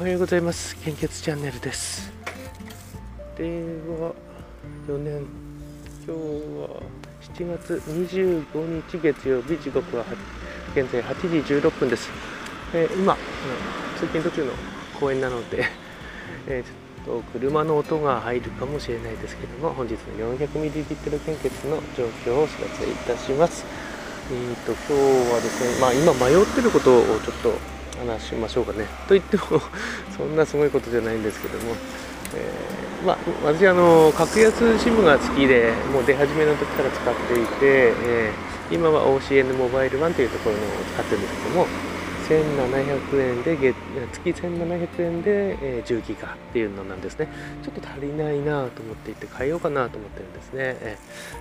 おはようございます。献血チャンネルです。令和4年。今日は7月25日月曜日時刻は現在8時16分です、えー、今通勤途中の公園なので、えー、ちょっと車の音が入るかもしれないですけども本日の 400ml 献血の状況をお知らせいたします。えーと、今日はですね、まあ、今迷ってることをちょっと話しましょうかね。と言っても そんなすごいことじゃないんですけども、えー、まあ、私あの格安 SIM が好きでもう出始めの時から使っていて、えー、今は OCN モバイル1というところのを使ってるんですけども1700円で月月1700円で、え、10ギガっていうのなんですね。ちょっと足りないなと思っていて変えようかなと思ってるんですね。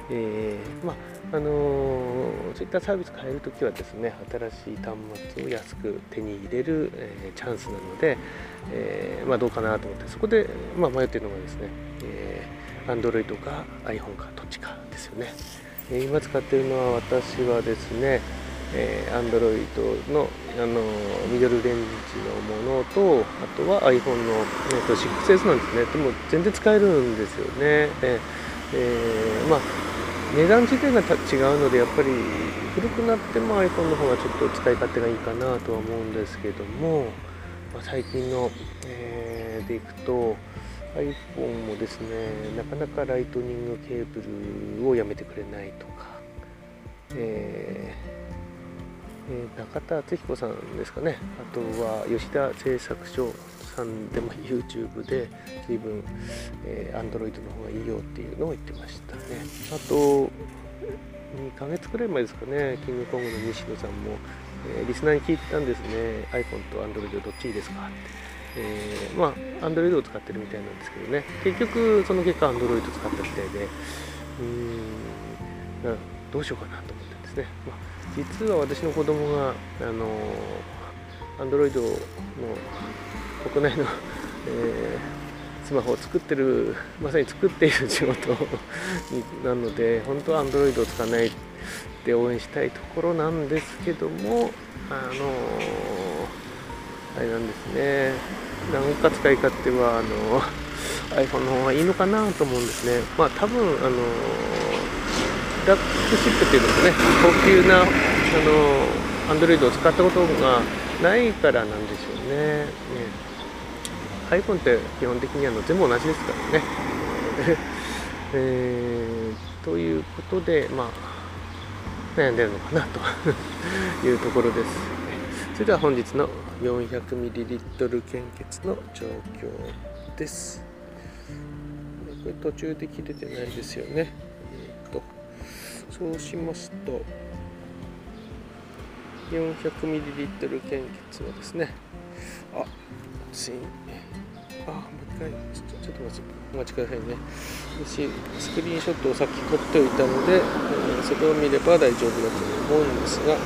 えー、まああのー、そういったサービス変えるときはですね新しい端末を安く手に入れる、えー、チャンスなので、え、まあ、どうかなと思ってそこで、まあ、迷っているのがですね、えー、Android か iPhone かどっちかですよね、え今使ってるのは私はですねえー、Android のあのミドルレンジのものとあとは iPhone の、えー、と 6S なんですね。でも全然使えるんですよね、えー、まあ値段自体が違うのでやっぱり古くなっても iPhone の方がちょっと使い勝手がいいかなとは思うんですけども、まあ、最近の、えー、でいくと iPhone もですねなかなかライトニングケーブルをやめてくれないとか、えーえー、中田敦彦さんですかね。あとは吉田製作所さんでも YouTube で随分、えー、Android の方がいいよっていうのを言ってましたね。あと2ヶ月くらい前ですかね。キングコングの西野さんも、えー、リスナーに聞いたんですね。iPhone と Android どっちいいですかって。えー、まあ Android を使ってるみたいなんですけどね。結局その結果 Android 使ったみたいで。うーん。どうしようかなと思ってですね、まあ実は私の子供があのアンドロイドの国内の、えー、スマホを作ってるまさに作っている仕事なので本当はアンドロイドを使わないで応援したいところなんですけどもあのあれなんですね。なんか使い勝手はあの iPhone の方がいいのかなと思うんですね。まあ多分あのラックシップっていうのもね。高級なあのアンドロイドを使ったことがないからなんでしょうね。ね。iPhone って基本的にあの全部同じですからね。えー、ということでまあ悩んでるのかなと。いうところです。それでは本日の 400ml 献血の状況です。これ途中で切れてないですよね。そうしますと 400ml 献血はですねあついあもう一回ちょちょっと待ちお待ちくださいね。私スクリーンショットをさっき撮っておいたので、えー、それを見れば大丈夫だと思うんですが、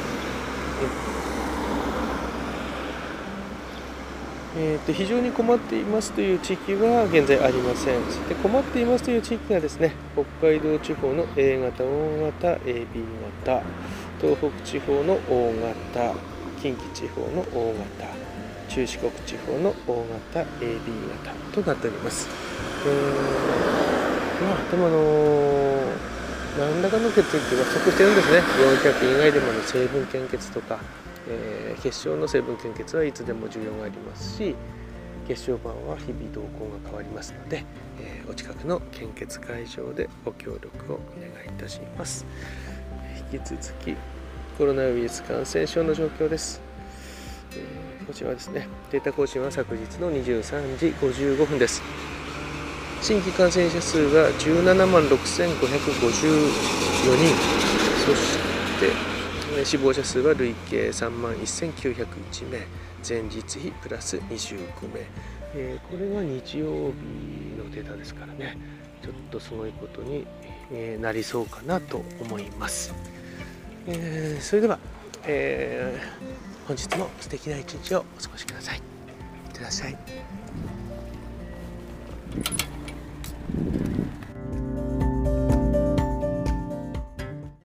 えーと、非常に困っていますという地域は現在ありません。そして困っていますという地域がですね、北海道地方の A 型、O 型、AB 型、東北地方の O 型、近畿地方の O 型、中四国地方の O 型、AB 型となっております。えー、まあ、でもあのー、何らかの血液が不足してるんですね。400以外でもの成分献血とか、えー、結晶の成分献血はいつでも需要がありますし結晶板は日々動向が変わりますので、えー、お近くの献血会場でご協力をお願いいたします。引き続きコロナウイルス感染症の状況です、えー、こちらはですねデータ更新は昨日の23時55分です。新規感染者数は17万6554人。そして死亡者数は累計3万1901名。前日比プラス29名、えー、これが日曜日のデータですからね。ちょっとすごいことに、えなりそうかなと思います、えー、それでは、えー、本日も素敵な一日をお過ごしください。いってらっしゃい。